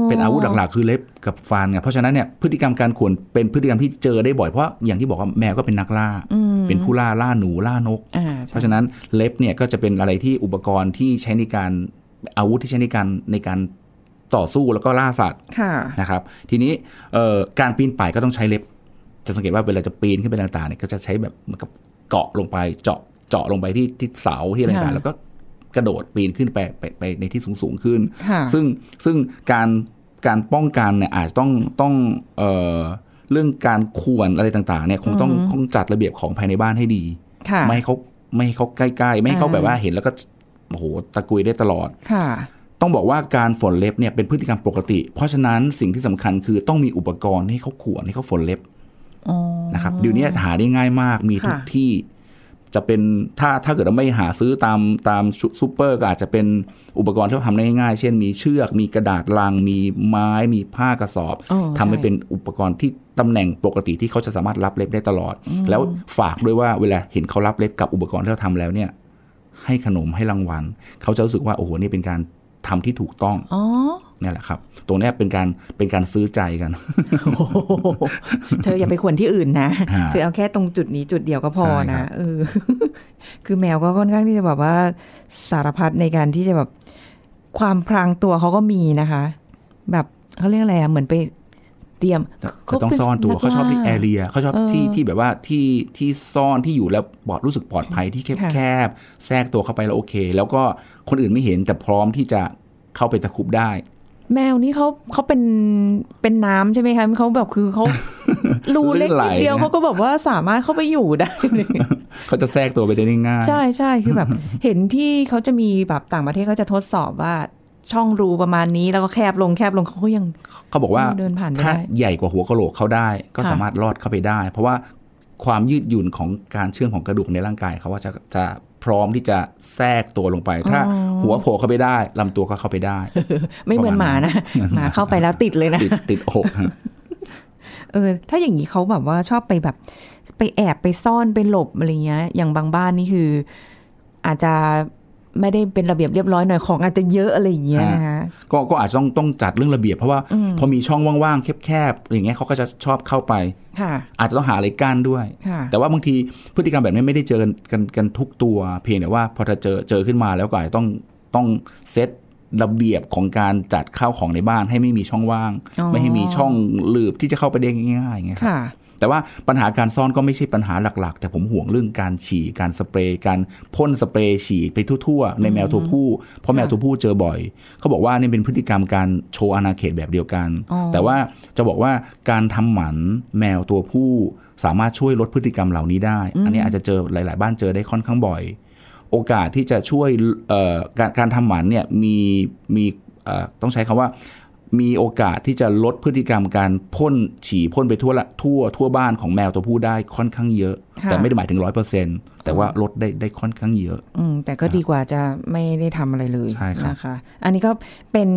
[SPEAKER 2] เป็นอาวุธหลักๆ คือเล็บกับฟันไงเพราะฉะนั้นเนี่ยพฤติกรรมการข่วนเป็นพฤติกรรมที่เจอได้บ่อยเพราะอย่างที่บอกว่าแมวก็เป็นนักล่า เป็นผู้ล่าล่าหนูล่านก
[SPEAKER 3] อ่า
[SPEAKER 2] เพราะฉะนั้นเล็บเนี่ยก็จะเป็นอะไรที่อุปกรณ์ที่ใช้ในการอาวุธที่ใช้ในการในการต่อสู้แล้วก็ล่าสัตว์
[SPEAKER 3] ค่ะ
[SPEAKER 2] นะครับ ทีนี้เอ่อการปีนป่ายก็ต้องใช้เล็บ จะสังเกตว่าเวลาจะปีนขึ้นไปต่างๆเนี่ยก็จะใช้แบบเหมือนกับเกาะลงไปเจาะเจาะลงไปที่ที่เสาที่อะไรต่างๆ
[SPEAKER 3] ค่ะ
[SPEAKER 2] แล้วก็ กระโดดปีนขึ้นไปไปไปในที่สูงสูงๆขึ้น
[SPEAKER 3] ค่ะ
[SPEAKER 2] ซึ่งซึ่งการการป้องกันเนี่ยอาจจะต้องต้องเอ่อเรื่องการควรอะไรต่างๆเนี่ยคงต้องต้องจัดระเบียบของภายในบ้านให้ดี
[SPEAKER 3] ค่ะ
[SPEAKER 2] ไม่ให้เขาไม่ให้เขาใกล้ๆ ไม่ให้เขา
[SPEAKER 3] อ่า
[SPEAKER 2] แบบว่าเห็นแล้วก็โอ้โหตะกุยได้ตลอด
[SPEAKER 3] ค่ะ
[SPEAKER 2] ต้องบอกว่าการฝนเล็บเนี่ยเป็นพฤติกรรมปกติ เพราะฉะนั้นสิ่งที่สำคัญคือต้องมีอุปกรณ์ให้เขาขวนให้เขาฝนเล็บ
[SPEAKER 3] อ๋อ
[SPEAKER 2] นะครับเดี๋ยวนี้หาได้ง่ายมากมีทุก
[SPEAKER 3] ค่ะ
[SPEAKER 2] ที่ จะเป็นถ้าถ้าเกิดว่าไม่หาซื้อตามตามซูเปอร์ก็อาจจะเป็นอุปกรณ์ที่ทำได้ง่ายๆ เช่นมีเชือก มีกระดาษลัง มีไม้ มีผ้ากระสอบ
[SPEAKER 3] อ๋อ
[SPEAKER 2] ทำให้
[SPEAKER 3] ใช่
[SPEAKER 2] เป็นอุปกรณ์ที่ตำแหน่งปกติที่เขาจะสามารถรับเล็บได้ตลอดแล้วฝากด้วยว่าเวลาเห็นเขารับเล็บกับอุปกรณ์ที่เราทำแล้วเนี่ยให้ขนมให้รางวัลเขาจะรู้สึกว่าโอ้โหนี่เป็นการทำที่ถูกต้อง
[SPEAKER 3] อ๋อ
[SPEAKER 2] เนี่ยแหละครับ ตรงเนี้ยเป็นการเป็นการซื้อใจกัน
[SPEAKER 3] โอ้โหเธออย่าไปขวนที่อื่นนะ
[SPEAKER 2] ฮะ
[SPEAKER 3] เธอเอาแค่ตรงจุดนี้จุดเดียวก็พอ
[SPEAKER 2] ใช่ครั
[SPEAKER 3] นะ
[SPEAKER 2] บ
[SPEAKER 3] เออคือแมวก็ค่อนข้างที่จะแบบว่าสารพัดในการที่จะแบบความพรางตัวเขาก็มีนะคะ แบบเขาเรียกอะไรอะเหมือนไปเตรียม
[SPEAKER 2] เขาต้องซ่อนตัวเขาชอบที่แอเรียเขาชอบ
[SPEAKER 3] เออ
[SPEAKER 2] ที่ที่แบบว่าที่ที่ซ่อนที่อยู่แล้วปลอดรู้สึกปลอดภัยที่แคบ
[SPEAKER 3] ค่ะ
[SPEAKER 2] แคบแทรกตัวเข้าไปแล้วโอเค แล้วก็คนอื่นไม่เห็นแต่พร้อมที่จะเข้าไปตะครุบได้
[SPEAKER 3] แมวนี่เขาเขาเป็นเป็นน้ำใช่ไหมคะเขาแบบคือเขารูเล็ก
[SPEAKER 2] ลื่นไหล
[SPEAKER 3] นิดเดียว
[SPEAKER 2] นะ
[SPEAKER 3] เขาก็แบบว่าสามารถเข้าไปอยู่ได้เลย
[SPEAKER 2] เขาจะแทรกตัวไปได้ง่ายๆ
[SPEAKER 3] ใช่ใช่คือแบบ เห็นที่เขาจะมีแบบต่างประเทศเขาจะทดสอบว่าช่องรูประมาณนี้แล้วก็แคบลงแคบลงเขาก็ยัง
[SPEAKER 2] เขาบอกว่า
[SPEAKER 3] เดินผ่านไม่
[SPEAKER 2] ถ้า
[SPEAKER 3] ได้
[SPEAKER 2] ใหญ่กว่าหัวกะโหลกเข้าได้ ก็
[SPEAKER 3] ค่ะ
[SPEAKER 2] สามารถลอดเข้าไปได้ เพราะว่าความยืดหยุ่นของการเชื่อมของกระดูกในร่างกายเขาว่าจะจะ พร้อมที่จะแทรกตัวลงไป ถ้าหัวโผล่เข้าไปได้ลำตัวก็เข้าไปได้
[SPEAKER 3] ไม่เหมือนหมานะหมาเข้าไปแล้วติดเลยนะ
[SPEAKER 2] ติดติดอกฮะ
[SPEAKER 3] เออ ถ้าอย่างนี้เขาแบบว่าชอบไปแบบ ไปแอบไปซ่อนไปหลบอะไรเงี้ย อย่างบางบ้านนี่คือ อาจจะ ไม่ได้เป็นระเบียบเรียบร้อยหน่อยของอาจจะเยอะอะไรอย่างเงี้ยนะคะ
[SPEAKER 2] ก็ก็อาจจะต้องต้องจัดเรื่องระเบียบเพราะว่าพอมีช่องว่างๆแคบๆอย่างเงี้ยเขาก็จะชอบเข้าไป
[SPEAKER 3] ค่ะ
[SPEAKER 2] อาจจะต้องหาอะไรกั้นด้วย
[SPEAKER 3] ค่ะ
[SPEAKER 2] แต่ว่าบางทีพฤติกรรมแบบนี้ไม่ได้เจอกันกันกันทุกตัว เพียงแต่ว่าพอถ้าเจอเจอขึ้นมาแล้วก็อาจจะต้องต้องเซตระเบียบของการจัดข้าวของในบ้านให้ไม่มีช่องว่าง
[SPEAKER 3] อ๋อ
[SPEAKER 2] ไม่ให้มีช่องหลืบที่จะเข้าไปได้ง่ายๆอย่างเงี้ยครับ
[SPEAKER 3] ค่ะ
[SPEAKER 2] แต่ว่าปัญหาการซ่อนก็ไม่ใช่ปัญหาหลักๆ แต่ผมห่วงเรื่องการฉี่การสเปรย์การพ่นสเปรย์ฉี่ไปทั่วๆ ในแมวตัวผู้ เพราะแมวตัวผู้เจอบ่อย เขาบอกว่านี่เป็นพฤติกรรมการโชว์อาณาเขตแบบเดียวกัน
[SPEAKER 3] อ๋อ
[SPEAKER 2] แต่ว่าจะบอกว่าการทำหมันแมวตัวผู้สามารถช่วยลดพฤติกรรมเหล่านี้ได้ อันนี้อาจจะเจอหลาย ๆ บ้านเจอได้ค่อนข้างบ่อย โอกาสที่จะช่วยเอ่อการการทำหมันเนี่ยมีมีเอ่อต้องใช้คำว่า มีโอกาสที่จะลดพฤติกรรมการพ่นฉี่พ่นไปทั่วละทั่วทั่วบ้านของแมวตัวผู้ได้ค่อนข้างเยอะ
[SPEAKER 3] ค่ะ
[SPEAKER 2] แต่ไม่ได้หมายถึงร้อยเปอร์เซ็นแต่ว่าลดได้ได้ค่อนข้างเยอะ
[SPEAKER 3] อืมแต่ก็ดีกว่าจะไม่ได้ทำอะไรเลย
[SPEAKER 2] ใช่ครับ
[SPEAKER 3] นะคะ อันนี้ก็เป็น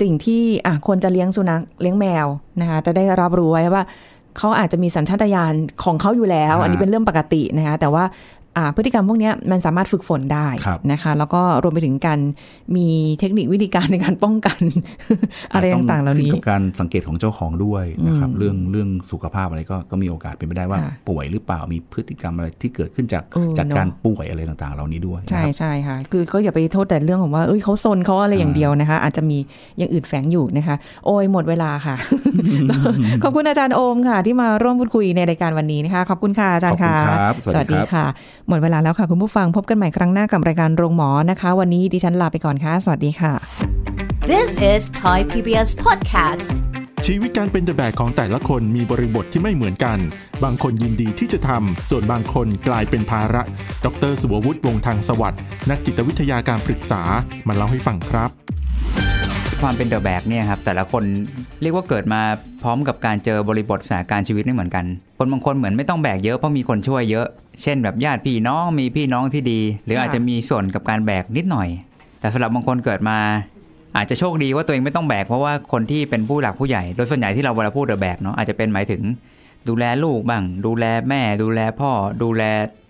[SPEAKER 3] สิ่งที่อะคนจะเลี้ยงสุนัขเลี้ยงแมวนะคะจะได้รับรู้ไว้ว่าเขาอาจจะมีสัญชาตญาณของเขาอยู่แล้ว อันนี้เป็นเรื่องปกตินะคะแต่ว่าอ่า พฤติกรรมพวกเนี้ยมันสามารถฝึกฝนได้
[SPEAKER 2] ครับ
[SPEAKER 3] นะคะ แล้วก็รวมไปถึงการมีเทคนิควิธีการในการป้องกัน อะไรต่างๆเหล่านี้
[SPEAKER 2] ขึ้กับการสังเกตของเจ้าของด้วยนะครับ
[SPEAKER 3] อืม
[SPEAKER 2] เรื่องเรื่องสุขภาพอะไรก็ก็มีโอกาสเป็นไปได้ว่า
[SPEAKER 3] ค่ะ
[SPEAKER 2] ป่วยหรือเปล่ามีพฤติกรรมอะไรที่เกิดขึ้นจาก
[SPEAKER 3] เออ
[SPEAKER 2] จาก
[SPEAKER 3] เนอะ
[SPEAKER 2] การป่วยอะไรต่างๆ เหล่านี้ด้วย
[SPEAKER 3] ใช่
[SPEAKER 2] นะครับ
[SPEAKER 3] ใช่ค่ะ คือก็อย่าไปโทษแต่เรื่องของว่าเอ้ยเขาซนเขาอะไรอย่างเดียวนะคะ อาจจะมีอย่างอื่นแฝงอยู่นะคะ โอ้ยหมดเวลาค่ะขอบคุณอาจารย์โอมค่ะ ที่มาร่วมพูดคุยในรายการวันนี้นะคะ ขอบคุณค่ะอาจารย์ค่ะ
[SPEAKER 2] ขอบคุณครับสวัสดีครับ
[SPEAKER 3] ค่ะหมดเวลาแล้วค่ะคุณผู้ฟังพบกันใหม่ครั้งหน้ากับรายการโรงหมอนะคะ วันนี้ดิฉันลาไปก่อนค่ะ สวัสดีค่ะ
[SPEAKER 1] This is Thai PBS Podcast.
[SPEAKER 5] ชีวิตการเป็นเดอะแบกของแต่ละคนมีบริบทที่ไม่เหมือนกัน บางคนยินดีที่จะทำ ส่วนบางคนกลายเป็นภาระ ดรสุวัตวงศ์ทางสวัสด์นักจิตวิทยาการปรึกษา มาเล่าให้ฟังครับ
[SPEAKER 6] ความเป็นเดอะแบกเนี่ยครับแต่ละคนเรียกว่าเกิดมาพร้อมกับการเจอบริบทสถานการณ์ชีวิตไม่เหมือนกัน คนบางคนเหมือนไม่ต้องแบกเยอะเพราะมีคนช่วยเยอะ เช่นแบบญาติพี่น้องมีพี่น้องที่ดี หรืออาจจะมีส่วนกับการแบกนิดหน่อย แต่สำหรับบางคนเกิดมา อาจจะโชคดีว่าตัวเองไม่ต้องแบกเพราะว่าคนที่เป็นผู้หลักผู้ใหญ่โดยส่วนใหญ่ที่เราเวลาพูดเดอะแบกเนาะอาจจะเป็นหมายถึง ดูแลลูกบ้าง ดูแลแม่ ดูแลพ่อ ดูแล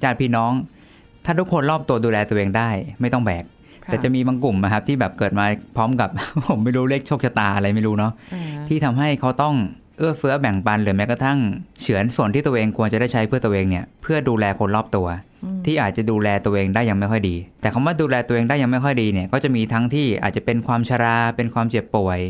[SPEAKER 6] ญาติพี่น้อง ถ้าทุกคนรอบตัวดูแลตัวเองได้ ไม่ต้องแบก แต่จะมีบางกลุ่มนะครับที่แบบเกิดมาพร้อมกับ ผมไม่รู้เลขโชคชะตาอะไรไม่รู้เนาะที่ทำให้เขาต้องเอื้อเฟื้อแบ่งปันหรือแม้กระทั่งเฉือนส่วนที่ตัวเองควรจะได้ใช้เพื่อตัวเองเนี่ยเพื่อดูแลคนรอบตัว ที่อาจจะดูแลตัวเองได้ยังไม่ค่อยดี แต่คำว่าดูแลตัวเองได้ยังไม่ค่อยดีเนี่ยก็จะมีทั้งที่อาจจะเป็นความชรา เป็นความเจ็บป่วย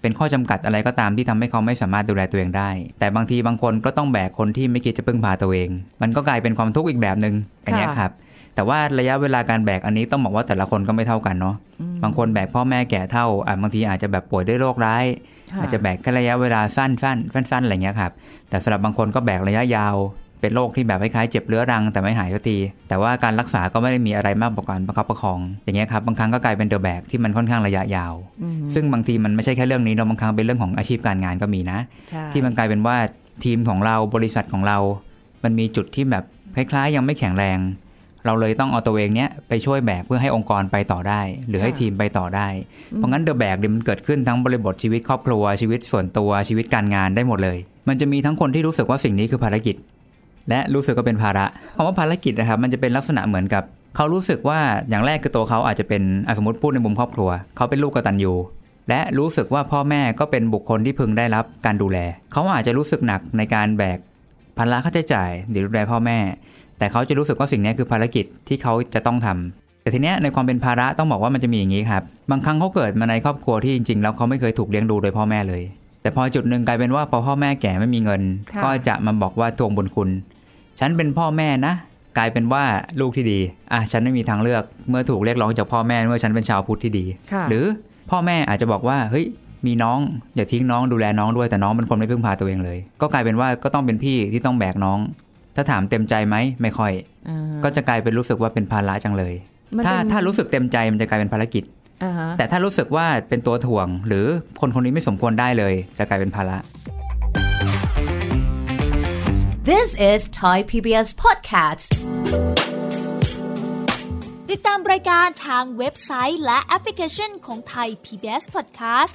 [SPEAKER 6] เป็นข้อจำกัดอะไรก็ตามที่ทำให้เขาไม่สามารถดูแลตัวเองได้ แต่บางทีบางคนก็ต้องแบกคนที่ไม่คิดจะพึ่งพาตัวเอง มันก็กลายเป็นความทุกข์อีกแบบหนึ่งอันเนี้ยครับ แต่ว่าระยะเวลาการแบกอันนี้ต้องบอกว่าแต่ละคนก็ไม่เท่ากันเนาะบางคนแบกพ่อแม่แก่เท่าอะบางทีอาจจะแบบป่วยด้วยโรคร้าย
[SPEAKER 3] ค่ะ
[SPEAKER 6] อาจจะแบกแค่ระยะเวลาสั้นๆสั้นๆอะไรเงี้ยครับแต่สำหรับบางคนก็แบกระยะยาว เป็นโรคที่แบบคล้ายๆเจ็บเรื้อรังแต่ไม่หายสักทีแต่ว่าการรักษาก็ไม่ได้มีอะไรมากกว่าการประคับประคอง อย่างเงี้ยครับบางครั้งก็กลายเป็นเดอะแบกที่มันค่อนข้างระยะยาว ซึ่งบางทีมันไม่ใช่แค่เรื่องนี้เนาะบางครั้งเป็นเรื่องของอาชีพการงานก็มีนะ
[SPEAKER 3] ใช่
[SPEAKER 6] ที่มันกลายเป็นว่าทีมของเราบริษัทของเรา มันมีจุดที่แบบคล้ายๆ ยังไม่แข็งแรง เราเลยต้องเอาตัวเองเนี้ยไปช่วยแบกเพื่อให้องค์กรไปต่อได้ หรือให้ทีมไปต่อได้ เพราะงั้นเดอะแบกเนี่ยมันเกิดขึ้นทั้งบริบทชีวิตครอบครัวชีวิตส่วนตัวชีวิตการงานได้หมดเลย มันจะมีทั้งคนที่รู้สึกว่าสิ่งนี้คือภารกิจ และรู้สึกว่าเป็นภาระคำว่าภารกิจนะครับมันจะเป็นลักษณะเหมือนกับเขารู้สึกว่าอย่างแรกคือตัวเขาอาจจะเป็นอะสมมติพูดในมุมครอบครัว เขาเป็นลูกกตัญญูและรู้สึกว่าพ่อแม่ก็เป็นบุคคลที่พึงได้รับการดูแล เขาอาจจะรู้สึกหนักในการแบกภาระค่าใช้จ่ายหรือดูแลพ่อแม่ แต่เขาจะรู้สึกว่าสิ่งนี้คือภารกิจที่เขาจะต้องทแต่ทีเนี้ยในความเป็นภาระต้องบอกว่ามันจะมีอย่างนี้ครับ บางครั้งเขาเกิดมาในครอบครัวที่จริงๆแล้วเขาไม่เคยถูกเลี้ยงดูโดยพ่อแม่เลย แต่พอจุดหนึ่งกลายเป็นว่าพอพ่อแม่แก่ไม่มีเงิน
[SPEAKER 3] ค่ะ
[SPEAKER 6] ก็จะมาบอกว่าทวงบุญคุณ ฉันเป็นพ่อแม่นะ กลายเป็นว่าลูกที่ดีอะฉันไม่มีทางเลือกเมื่อถูกเรียกร้องจากพ่อแม่เมื่อฉันเป็นชาวพุทธที่ดี
[SPEAKER 3] ค่ะ
[SPEAKER 6] หรือพ่อแม่อาจจะบอกว่าเฮ้ยมีน้องอย่าทิ้งน้องดูแลน้องด้วยแต่น้องเป็นคนไม่พึ่งพาตัวเองเลย ก็กลายเป็นว่าก็ต้องเป็นพี่ที่ต้องแบกน้อง ถ้าถามเต็มใจไหมไม่ค่อย
[SPEAKER 3] อ่า
[SPEAKER 6] ก็จะกลายเป็นรู้สึกว่าเป็นภาระจังเลย
[SPEAKER 3] มัน
[SPEAKER 6] ถ้า
[SPEAKER 3] เป็น
[SPEAKER 6] ถ้ารู้สึกเต็มใจมันจะกลายเป็นภารกิจ
[SPEAKER 3] อ่าฮะ
[SPEAKER 6] แต่ถ้ารู้สึกว่าเป็นตัวถ่วง หรือคนคนนี้ไม่สมควรได้เลย จะกลายเป็นภาระ
[SPEAKER 1] This is Thai PBS Podcast
[SPEAKER 7] ติดตามรายการทางเว็บไซต์และแอปพลิเคชันของไทย PBS Podcast